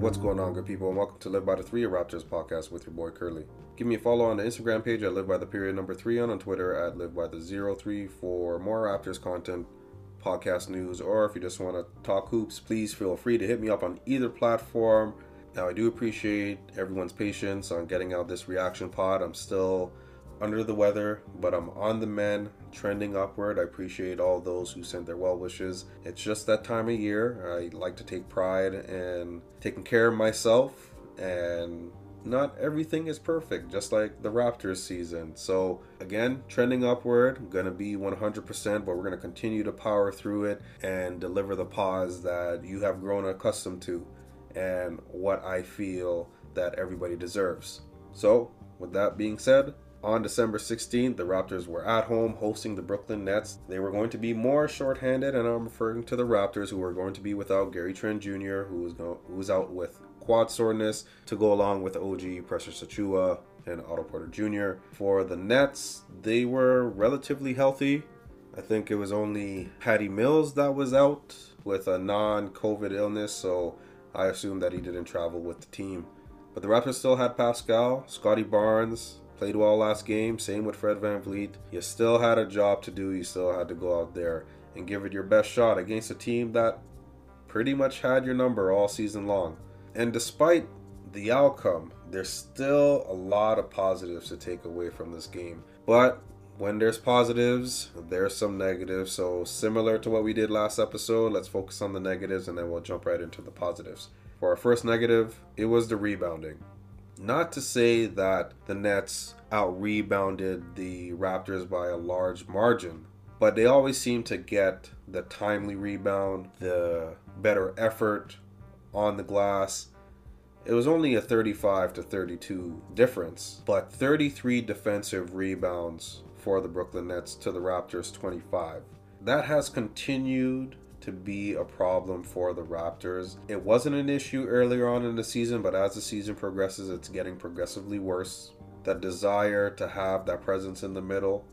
What's going on, good people, and welcome to Live by the Three Raptors podcast with your boy Curly. Give me a follow on the Instagram page at Live by the Period Number Three and on Twitter at Live by the Zero Three for more Raptors content, podcast news, or if you just want to talk hoops, please feel free to hit me up on either platform. Now, I do appreciate everyone's patience on getting out this reaction pod. I'm still under the weather, but I'm on the mend, trending upward. I appreciate all those who sent their well wishes. It's just that time of year. I like to take pride in taking care of myself, and not everything is perfect, just like the Raptors season. So, again, trending upward, gonna be 100%, but we're gonna continue to power through it and deliver the pause that you have grown accustomed to and what I feel that everybody deserves. So, with that being said, on December 16th, the Raptors were at home hosting the Brooklyn Nets. They were going to be more shorthanded, and I'm referring to the Raptors, who were going to be without Gary Trent Jr., who was, go- who was out with quad soreness, to go along with OG, Precious Achiuwa, and Otto Porter Jr. For the Nets, they were relatively healthy. I think it was only Patty Mills that was out with a non COVID illness, so I assume that he didn't travel with the team. But the Raptors still had Pascal, Scottie Barnes, played well last game. Same with Fred Van VanVleet. You still had a job to do. You still had to go out there and give it your best shot against a team that pretty much had your number all season long. And despite the outcome, there's still a lot of positives to take away from this game. But when there's positives, there's some negatives. So, similar to what we did last episode, let's focus on the negatives and then we'll jump right into the positives. For our first negative, it was the rebounding. Not to say that the Nets out rebounded the Raptors by a large margin, but they always seem to get the timely rebound, the better effort on the glass. It was only a 35 to 32 difference, but 33 defensive rebounds for the Brooklyn Nets to the Raptors 25. That has continued to be a problem for the Raptors. It wasn't an issue earlier on in the season, but as the season progresses, it's getting progressively worse. That desire to have that presence in the middle.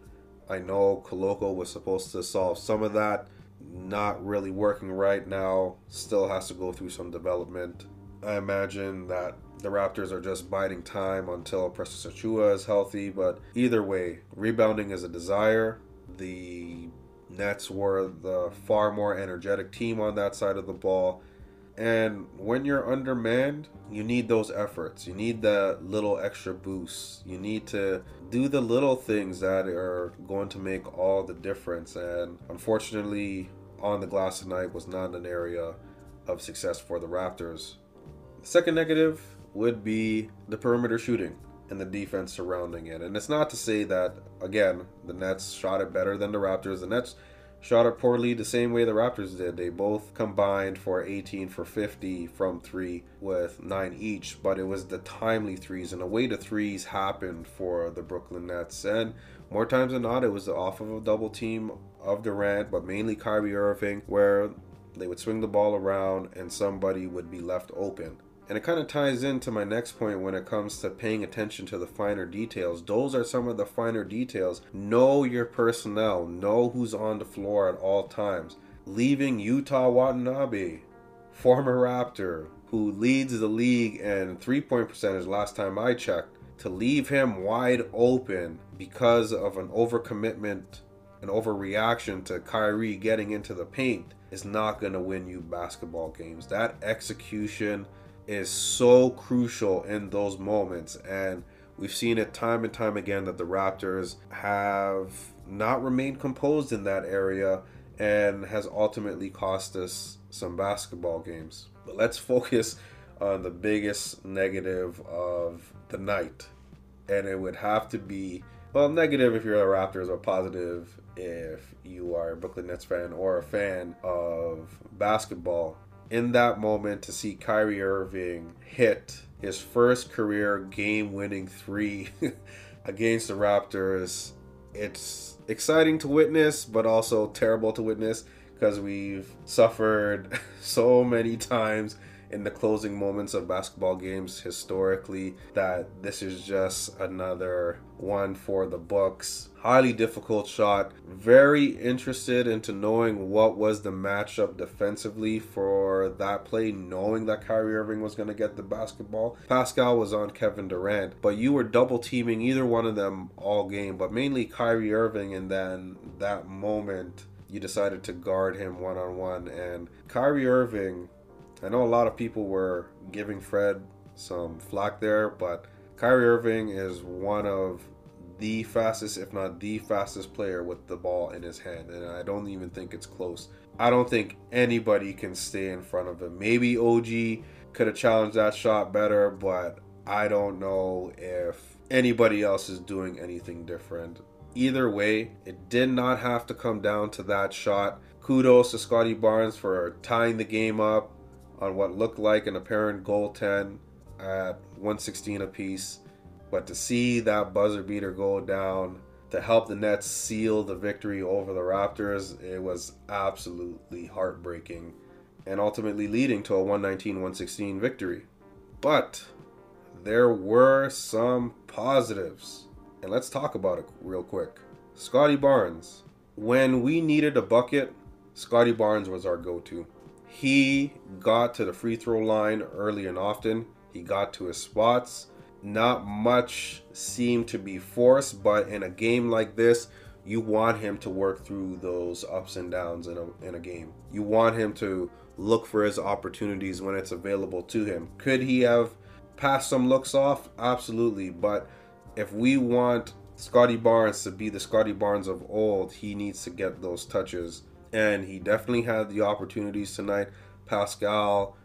I know Koloko was supposed to solve some of that. Not really working right now. Still has to go through some development. I imagine that the Raptors are just biding time until Precious Achiuwa is healthy. But either way, rebounding is a desire. The Nets were the far more energetic team on that side of the ball. And when you're undermanned, you need those efforts. You need that little extra boost. You need to do the little things that are going to make all the difference. And unfortunately, on the glass tonight was not an area of success for the Raptors. The second negative would be the perimeter shooting and the defense surrounding it. And it's not to say that, again, the Nets shot it better than the Raptors. The Nets shot it poorly the same way the Raptors did. They both combined for 18 for 50 from three with nine each, but it was the timely threes and the way the threes happened for the Brooklyn Nets. And more times than not, it was off of a double team of Durant, but mainly Kyrie Irving, where they would swing the ball around and somebody would be left open. And it kind of ties into my next point when it comes to paying attention to the finer details. Those are some of the finer details. Know your personnel, know who's on the floor at all times. Leaving Yuta Watanabe, former Raptor, who leads the league in three point percentage last time I checked, to leave him wide open because of an overcommitment, an overreaction to Kyrie getting into the paint is not going to win you basketball games. That execution is so crucial in those moments. And we've seen it time and time again that the Raptors have not remained composed in that area and has ultimately cost us some basketball games. But let's focus on the biggest negative of the night. And it would have to be, well, negative if you're a Raptors, or positive if you are a Brooklyn Nets fan or a fan of basketball in that moment to see Kyrie Irving hit his first career game winning three against the Raptors. It's exciting to witness, but also terrible to witness because we've suffered so many times in the closing moments of basketball games historically that this is just another one for the books. Highly difficult shot. Very interested into knowing what was the matchup defensively for that play knowing that Kyrie Irving was going to get the basketball. Pascal was on Kevin Durant but you were double teaming either one of them all game. But mainly Kyrie Irving and then that moment you decided to guard him one on one and Kyrie Irving I know a lot of people were giving Fred some flack there, but Kyrie Irving is one of the fastest, if not the fastest player with the ball in his hand, and I don't even think it's close. I don't think anybody can stay in front of him. Maybe OG could have challenged that shot better, but I don't know if anybody else is doing anything different. Either way, it did not have to come down to that shot. Kudos to Scottie Barnes for tying the game up on what looked like an apparent goaltend at 116 apiece. But to see that buzzer beater go down to help the Nets seal the victory over the Raptors, it was absolutely heartbreaking and ultimately leading to a 119 116 victory. But there were some positives, and let's talk about it real quick. Scottie Barnes. When we needed a bucket, Scottie Barnes was our go to. He got to the free throw line early and often. He got to his spots. Not much seemed to be forced, but in a game like this, you want him to work through those ups and downs in a, in a game. You want him to look for his opportunities when it's available to him. Could he have passed some looks off? Absolutely. But if we want Scottie Barnes to be the Scottie Barnes of old, he needs to get those touches and he definitely had the opportunities tonight. Pascal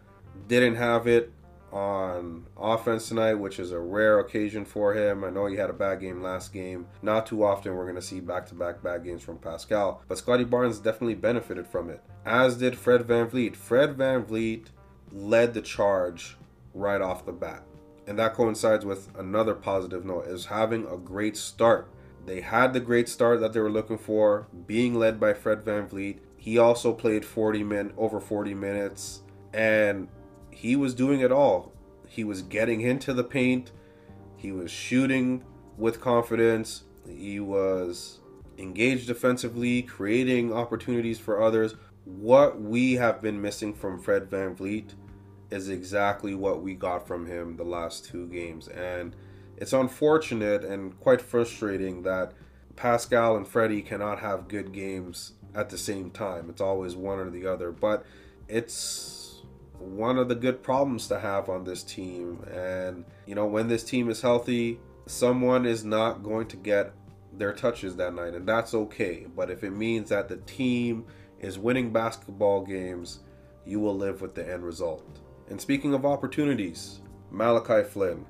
didn't have it on offense tonight, which is a rare occasion for him. I know he had a bad game last game. Not too often we're going to see back to back bad games from Pascal, but Scottie Barnes definitely benefited from it, as did Fred VanVleet. Fred VanVleet led the charge right off the bat. And that coincides with another positive note is having a great start they had the great start that they were looking for, being led by Fred VanVleet. He also played 40 min over 40 minutes and he was doing it all. He was getting into the paint. He was shooting with confidence. He was engaged defensively, creating opportunities for others. What we have been missing from Fred VanVleet is exactly what we got from him the last two games. And it's unfortunate and quite frustrating that Pascal and Freddie cannot have good games at the same time. It's always one or the other, but it's one of the good problems to have on this team. And, you know, when this team is healthy, someone is not going to get their touches that night, and that's okay. But if it means that the team is winning basketball games, you will live with the end result. And speaking of opportunities, Malachi Flynn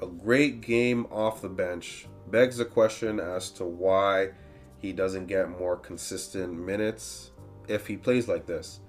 a great game off the bench begs the question as to why he doesn't get more consistent minutes if he plays like this.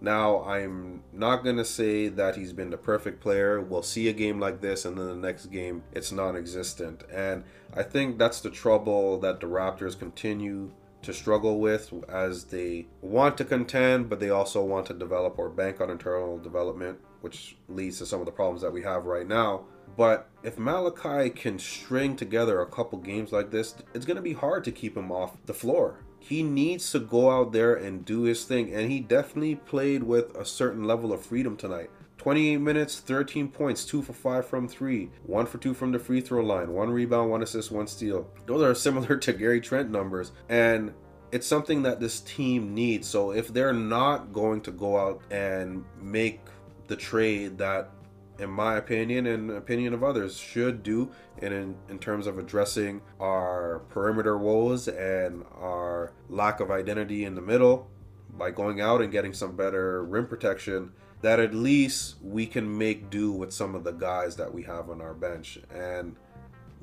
Now, I'm not going to say that he's been the perfect player. We'll see a game like this, and then the next game, it's non existent. And I think that's the trouble that the Raptors continue to struggle with as they want to contend, but they also want to develop or bank on internal development, which leads to some of the problems that we have right now. But if Malachi can string together a couple games like this, it's going to be hard to keep him off the floor. He needs to go out there and do his thing, and he definitely played with a certain level of freedom tonight. 28 minutes, 13 points, 2 for 5 from 3, 1 for 2 from the free throw line, 1 rebound, 1 assist, 1 steal. Those are similar to Gary Trent numbers, and it's something that this team needs. So if they're not going to go out and make the trade that in my opinion and opinion of others, should do and in, in terms of addressing our perimeter woes and our lack of identity in the middle by going out and getting some better rim protection that at least we can make do with some of the guys that we have on our bench and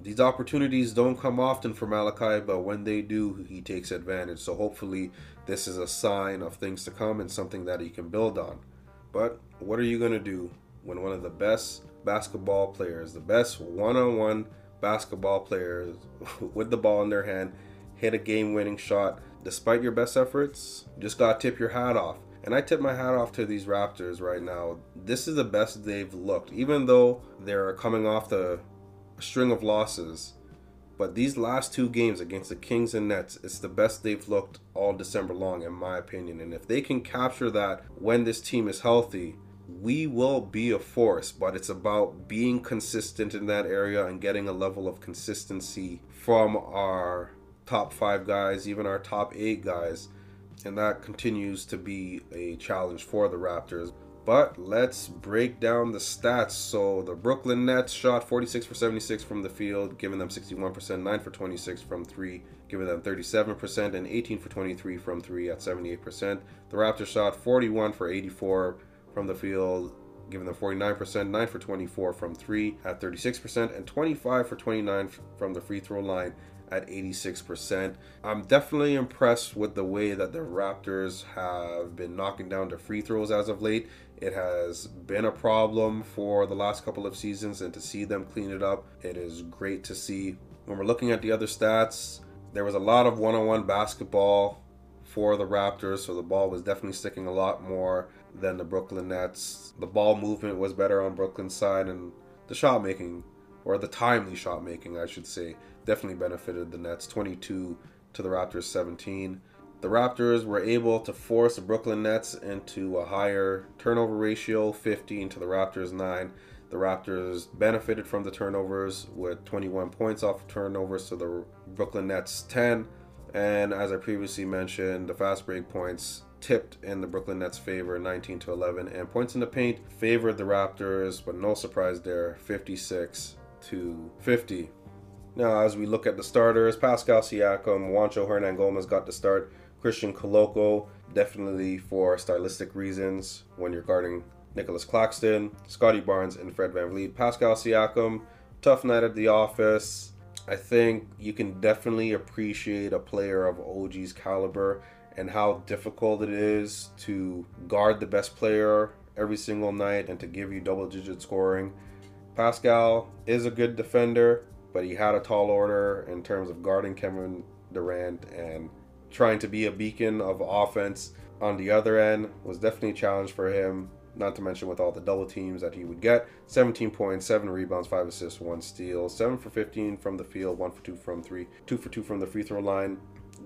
these opportunities don't come often for Malachi, but when they do, he takes advantage. So hopefully, this is a sign of things to come and something that he can build on. But what are you going to do when one of the best basketball players, the best one on one basketball players with the ball in their hand, hit a game winning shot. Despite your best efforts, just got to tip your hat off. And I tip my hat off to these Raptors right now. This is the best they've looked, even though they're coming off the string of losses. But these last two games against the Kings and Nets, it's the best they've looked all December long, in my opinion. And if they can capture that when this team is healthy, we will be a force. But it's about being consistent in that area and getting a level of consistency from our top five guys, even our top eight guys. And that continues to be a challenge for the Raptors. But let's break down the stats. So the Brooklyn Nets shot 46 for 76 from the field, giving them 61%, 9 for 26 from 3, giving them 37%, and 18 for 23 from 3 at 78%. The Raptors shot 41 for 84 from the field, giving them 49%, 9 for 24 from 3 at 36%, and 25 for 29 from the free throw line at 86%. I'm definitely impressed with the way that the Raptors have been knocking down the free throws as of late. It has been a problem for the last couple of seasons, and to see them clean it up, it is great to see. When we're looking at the other stats, there was a lot of one on one basketball for the Raptors, so the ball was definitely sticking a lot more than the Brooklyn Nets. The ball movement was better on Brooklyn's side, and the shot making, or the timely shot making, I should say, definitely benefited the Nets 22 to the Raptors 17. The Raptors were able to force the Brooklyn Nets into a higher turnover ratio, 15 to the Raptors 9. The Raptors benefited from the turnovers with 21 points off of turnovers to the Brooklyn Nets 10. And as I previously mentioned, the fast break points tipped in the Brooklyn Nets' favor 19 to 11 and points in the paint favored the Raptors, but no surprise there 56 to 50. Now, as we look at the starters, Pascal Siakam, Juancho Hernangomez got the start. Christian Koloko, definitely for stylistic reasons when you're guarding Nicholas Claxton, Scottie Barnes, and Fred VanVleet. Pascal Siakam, tough night at the office. I think you can definitely appreciate a player of OG's caliber and how difficult it is to guard the best player every single night and to give you double digit scoring. Pascal is a good defender, but he had a tall order in terms of guarding Kevin Durant and trying to be a beacon of offense on the other end was definitely a challenge for him. Not to mention with all the double teams that he would get 17 points, 7 rebounds, 5 assists, 1 steal, 7 for 15 from the field, 1 for 2 from 3, 2 for 2 from the free throw line.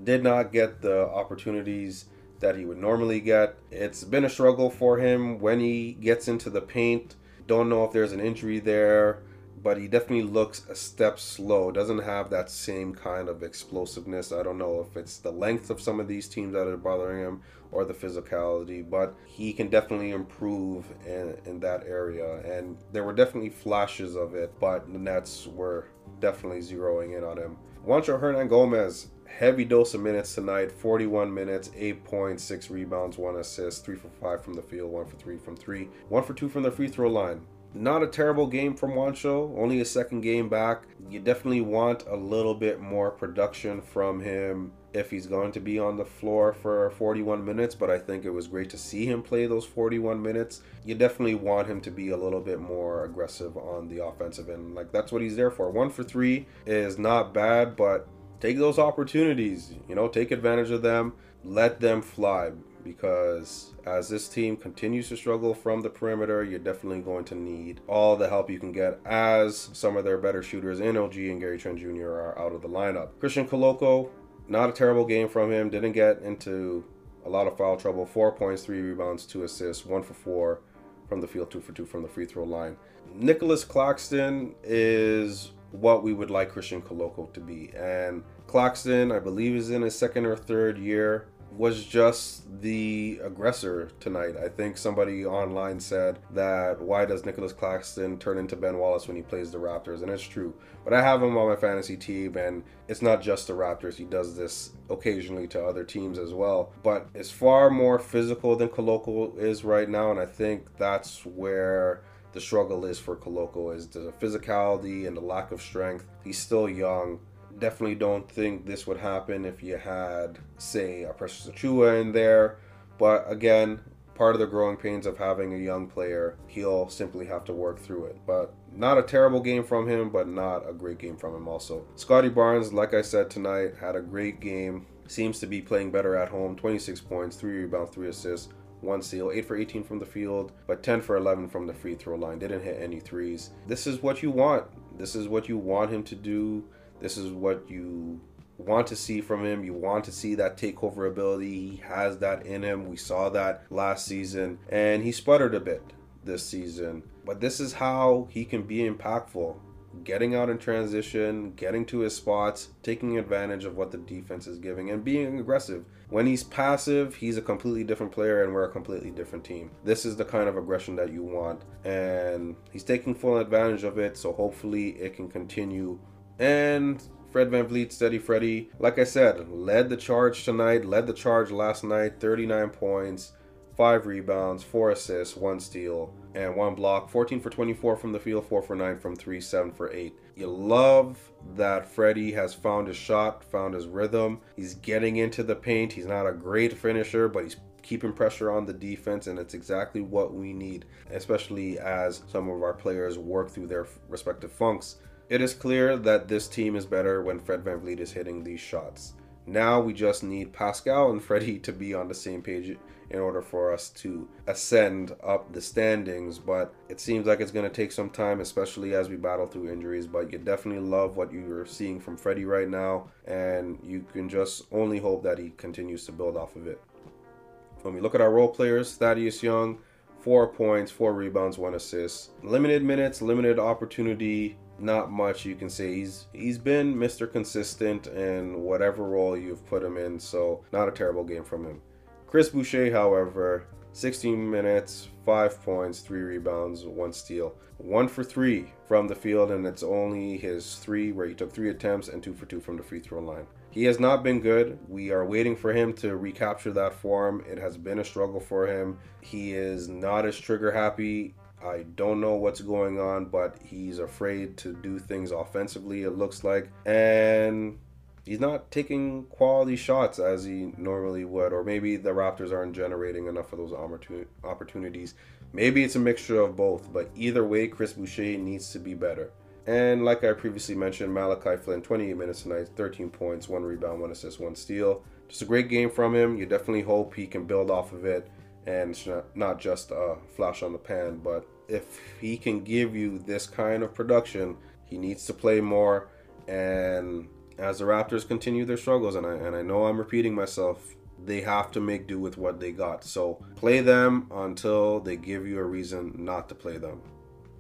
Did not get the opportunities that he would normally get. It's been a struggle for him when he gets into the paint. Don't know if there's an injury there but he definitely looks a step slow. Doesn't have that same kind of explosiveness. I don't know if it's the length of some of these teams that are bothering him or the physicality, but he can definitely improve in, in that area. And there were definitely flashes of it, but the Nets were definitely zeroing in on him. Juancho Hernangomez, heavy dose of minutes tonight 41 minutes, 8.6 rebounds, 1 assist, 3 for 5 from the field, 1 for 3 from 3, 1 for 2 from the free throw line not a terrible game from Juancho, Only a second game back. You definitely want a little bit more production from him if he's going to be on the floor for 41 minutes, but I think it was great to see him play those 41 minutes. You definitely want him to be a little bit more aggressive on the offensive end. Like that's what he's there for. 1 for 3 is not bad, but take those opportunities, you know, take advantage of them, let them fly because as this team continues to struggle from the perimeter, you're definitely going to need all the help you can get as some of their better shooters in OG and Gary Trent Jr. are out of the lineup. Christian Koloko, not a terrible game from him, didn't get into a lot of foul trouble. Four points, three rebounds, two assists, one for four from the field, two for two from the free throw line. Nicholas Claxton is what we would like Christian Koloko to be. And Claxton, I believe, is in his second or third year was just the aggressor tonight. I think somebody online said that why does Nicholas Claxton turn into Ben Wallace when he plays the Raptors? And it's true. But I have him on my fantasy team, and it's not just the Raptors. He does this occasionally to other teams as well. But it's far more physical than Koloko is right now, and I think that's where the struggle is for Koloko is the physicality and the lack of strength. He's still young definitely don't think this would happen if you had, say, a Precious Achiuwa in there. But again, part of the growing pains of having a young player, he'll simply have to work through it. But not a terrible game from him, but not a great game from him also. Scottie Barnes, like I said tonight, had a great game. Seems to be playing better at home. 26 points, 3 rebounds, 3 assists, one steal, 8 for 18 from the field, but 10 for 11 from the free throw line. Didn't hit any threes. This is what you want. This is what you want him to do. This is what you want to see from him. You want to see that takeover ability. He has that in him. We saw that last season, and he sputtered a bit this season. But this is how he can be impactful. Getting out in transition, getting to his spots, taking advantage of what the defense is giving, and being aggressive. When he's passive, he's a completely different player, and we're a completely different team. This is the kind of aggression that you want, and he's taking full advantage of it, so hopefully it can continue. And Fred VanVleet, Steady Freddy, like I said, led the charge tonight, led the charge last night, 39 points, 5 rebounds, 4 assists, 1 steal, and 1 block. 14 for 24 from the field, 4 for 9 from 3, 7 for 8. You love that Freddy has found his shot, found his rhythm. He's getting into the paint. He's not a great finisher, but he's keeping pressure on the defense, and it's exactly what we need, especially as some of our players work through their respective funks. It is clear that this team is better when Fred VanVleet is hitting these shots. Now we just need Pascal and Freddie to be on the same page in order for us to ascend up the standings. But it seems like it's going to take some time, especially as we battle through injuries. But you definitely love what you're seeing from Freddie right now, and you can just only hope that he continues to build off of it. When we look at our role players, Thaddeus Young, four points, four rebounds, one assist. Limited minutes, limited opportunity not much you can say. He's he's been Mr. Consistent in whatever role you've put him in, so not a terrible game from him. Chris Boucher, however, 16 minutes, 5 points, 3 rebounds, 1 steal. 1 for 3 from the field, and it's only his 3 where he took 3 attempts and 2 for 2 from the free throw line. He has not been good. We are waiting for him to recapture that form. It has been a struggle for him. He is not as trigger happy I don't know what's going on, but he's afraid to do things offensively, it looks like. And he's not taking quality shots as he normally would. Or maybe the Raptors aren't generating enough of those opportunities. Maybe it's a mixture of both, but either way, Chris Boucher needs to be better. And like I previously mentioned, Malachi Flynn, 28 minutes tonight, 13 points, 1 rebound, 1 assist, 1 steal. Just a great game from him. You definitely hope he can build off of it and not just a flash on the pan, but if he can give you this kind of production, he needs to play more. And as the Raptors continue their struggles, and I, and I know I'm repeating myself, they have to make do with what they got. So play them until they give you a reason not to play them.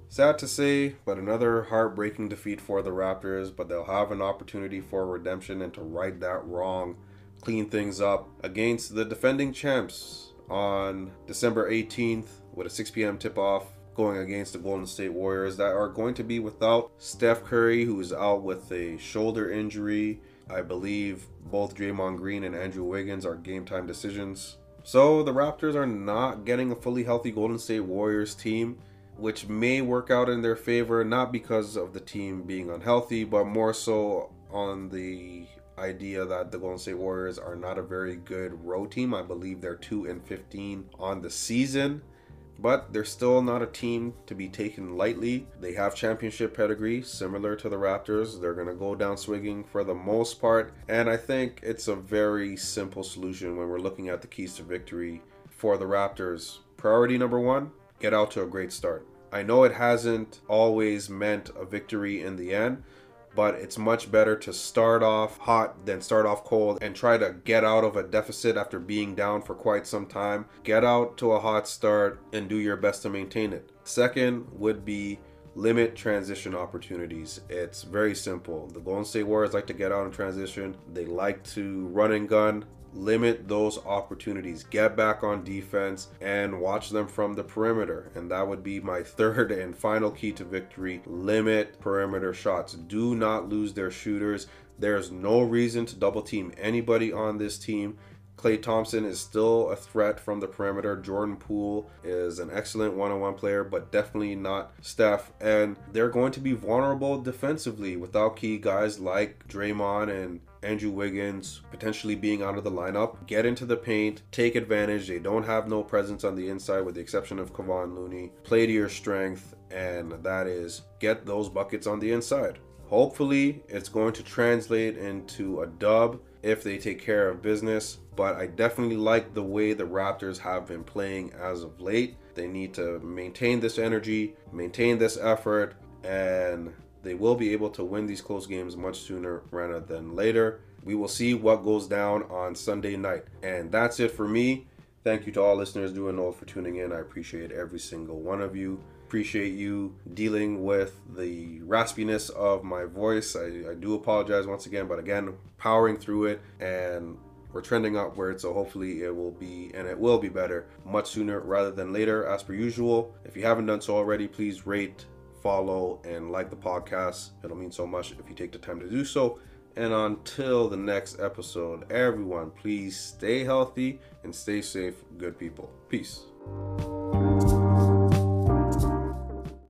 Sad to say, but another heartbreaking defeat for the Raptors, but they'll have an opportunity for redemption and to right that wrong, clean things up against the defending champs on December 18th with a 6 p.m. tip off going against the Golden State Warriors that are going to be without Steph Curry, who is out with a shoulder injury. I believe both Draymond Green and Andrew Wiggins are game time decisions. So the Raptors are not getting a fully healthy Golden State Warriors team, which may work out in their favor, not because of the team being unhealthy, but more so on the idea that the Golden State Warriors are not a very good road team. I believe they're 2 and 15 on the season but they're still not a team to be taken lightly. They have championship pedigree, similar to the Raptors. They're going to go down swinging for the most part, and I think it's a very simple solution when we're looking at the keys to victory for the Raptors. Priority number one get out to a great start. I know it hasn't always meant a victory in the end, but it's much better to start off hot than start off cold and try to get out of a deficit after being down for quite some time. Get out to a hot start and do your best to maintain it. Second would be limit transition opportunities. It's very simple. The Golden State Warriors like to get out in transition. They like to run and gun limit those opportunities. Get back on defense and watch them from the perimeter. And that would be my third and final key to victory. Limit perimeter shots. Do not lose their shooters. There's no reason to double team anybody on this team. Klay Thompson is still a threat from the perimeter. Jordan Poole is an excellent one on one player, but definitely not Steph. And they're going to be vulnerable defensively without key guys like Draymond and Andrew Wiggins potentially being out of the lineup. Get into the paint, take advantage. They don't have no presence on the inside with the exception of Kevon Looney. Play to your strength, and that is get those buckets on the inside. Hopefully, it's going to translate into a dub if they take care of business. But I definitely like the way the Raptors have been playing as of late. They need to maintain this energy, maintain this effort, and they will be able to win these close games much sooner rather than later. We will see what goes down on Sunday night. And that's it for me. Thank you to all listeners doing all for tuning in. I appreciate every single one of you. Appreciate you dealing with the raspiness of my voice. I, I do apologize once again, but again, powering through it and we're trending upward, so hopefully it will be and it will be better much sooner rather than later, as per usual. If you haven't done so already, please rate, follow, and like the podcast. It'll mean so much if you take the time to do so. And until the next episode, everyone, please stay healthy and stay safe, good people. Peace.